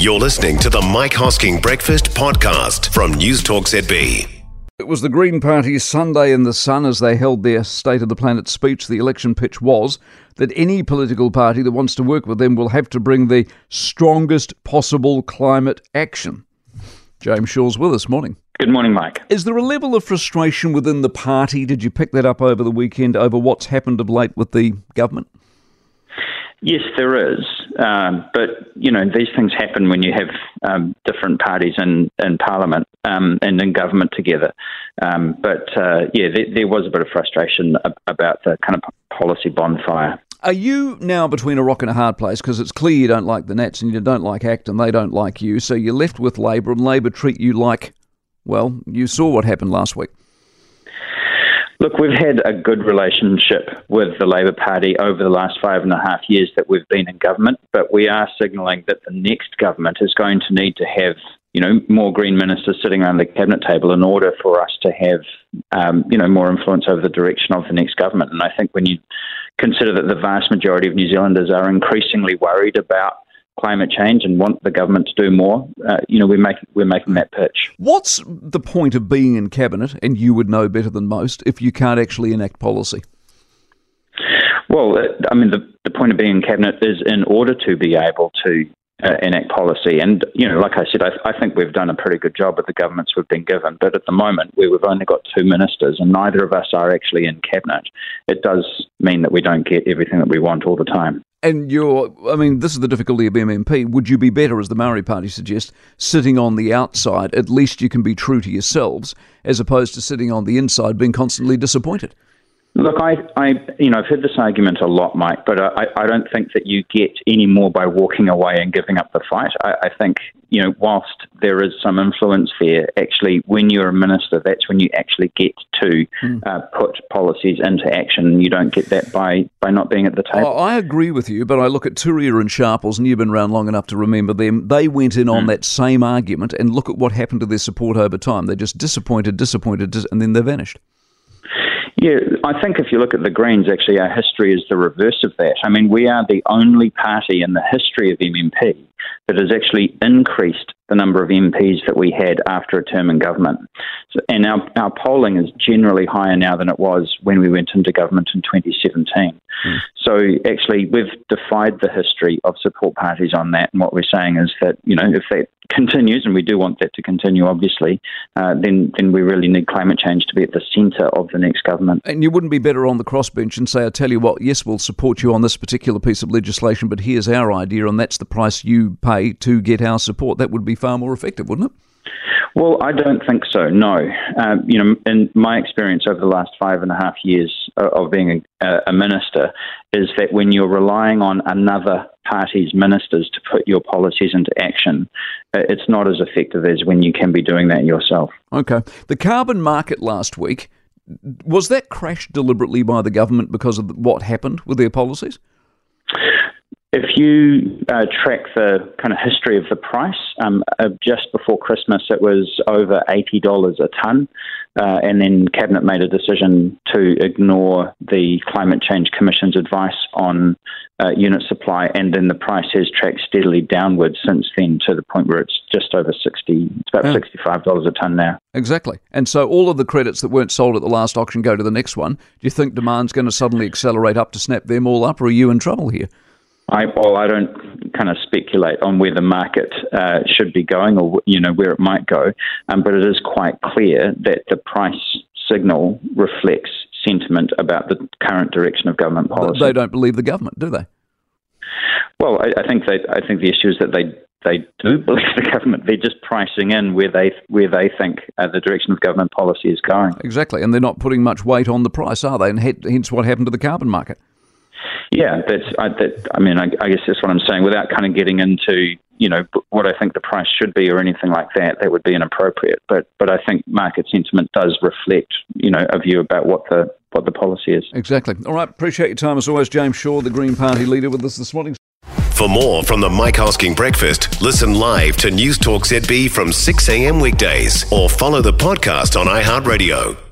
You're listening to the Mike Hosking Breakfast Podcast from News Talk ZB. It was the Green Party's Sunday in the Sun as they held their State of the Planet speech. The election pitch was that any political party that wants to work with them will have to bring the strongest possible climate action. James Shaw's with us. Morning. Good morning, Mike. Is there a level of frustration within the party? Did you pick that up over the weekend over what's happened of late with the government? Yes, there is. Um, but, you know, these things happen when you have um, different parties in, in Parliament um, and in government together. Um, but, uh, yeah, there, there, was a bit of frustration about the kind of policy bonfire. Are you now between a rock and a hard place? Because it's clear you don't like the Nats and you don't like ACT and they don't like you. So you're left with Labour and Labour treat you like, well, you saw what happened last week. Look, we've had a good relationship with the Labour Party over the last five and a half years that we've been in government, but we are signalling that the next government is going to need to have, you know, more Green ministers sitting around the cabinet table in order for us to have, um, you know, more influence over the direction of the next government. And I think when you consider that the vast majority of New Zealanders are increasingly worried about climate change and want the government to do more, uh, you know, we're making we're making that pitch. What's the point of being in cabinet? And you would know better than most if you can't actually enact policy. Well, uh, I mean, the, the point of being in cabinet is in order to be able to uh, enact policy. And, you know, like I said, I, I, think we've done a pretty good job with the governments we've been given. But at the moment, where we've only got two ministers and neither of us are actually in cabinet, it does mean that we don't get everything that we want all the time. And you're, I mean, this is the difficulty of MMP. Would you be better, as the Maori Party suggests, sitting on the outside? At least you can be true to yourselves, as opposed to sitting on the inside being constantly disappointed. Look, I, I, you know, I've heard this argument a lot, Mike, but I, I don't think that you get any more by walking away and giving up the fight. I, I think, you know, whilst there is some influence there, actually, when you're a minister, that's when you actually get to mm. uh, put policies into action. You don't get that by, by not being at the table. Oh, I agree with you, but I look at Turia and Sharples, and you've been around long enough to remember them. They went in mm. on hmm. that same argument, and look at what happened to their support over time. They're just disappointed, disappointed, and then they vanished. Yeah, I think if you look at the Greens, actually, our history is the reverse of that. I mean, we are the only party in the history of MMP that has actually increased the number of MPs that we had after a term in government. So, and our, our polling is generally higher now than it was when we went into government in 2017. Mm. So actually, we've defied the history of support parties on that. And what we're saying is that, you know, if that continues, and we do want that to continue, obviously, uh, then, then we really need climate change to be at the centre of the next government. And you wouldn't be better on the crossbench and say, I tell you what, yes, we'll support you on this particular piece of legislation, but here's our idea, and that's the price you pay to get our support. That would be far more effective, wouldn't it? Well, I don't think so. No, um, you know, in my experience over the last five and a half years of being a, a, minister, is that when you're relying on another party's ministers to put your policies into action, uh, it's not as effective as when you can be doing that yourself. Okay, the carbon market last week was that crashed deliberately by the government because of what happened with their policies? If you uh, track the kind of history of the price, um, uh, just before Christmas it was over $80 a tonne, uh, and then Cabinet made a decision to ignore the Climate Change Commission's advice on uh, unit supply, and then the price has tracked steadily downwards since then to the point where it's just over 60 it's about yeah. $65 a tonne now. Exactly. And so all of the credits that weren't sold at the last auction go to the next one. Do you think demand's going to suddenly accelerate up to snap them all up, or are you in trouble here? I, well, I don't kind of speculate on where the market uh, should be going or you know where it might go, um, but it is quite clear that the price signal reflects sentiment about the current direction of government policy. They don't believe the government, do they? Well, I, I think they, I think the issue is that they they do believe the government. They're just pricing in where they where they think uh, the direction of government policy is going. Exactly, and they're not putting much weight on the price, are they? And hence what happened to the carbon market. Yeah, that's. I, that, I mean, I, I guess that's what I'm saying. Without kind of getting into you know what I think the price should be or anything like that, that would be inappropriate. But but I think market sentiment does reflect you know a view about what the what the policy is. Exactly. All right. Appreciate your time as always, James Shaw, the Green Party leader, with us this morning. For more from the Mike Hosking Breakfast, listen live to News Talk ZB from 6 a.m. weekdays or follow the podcast on iHeartRadio.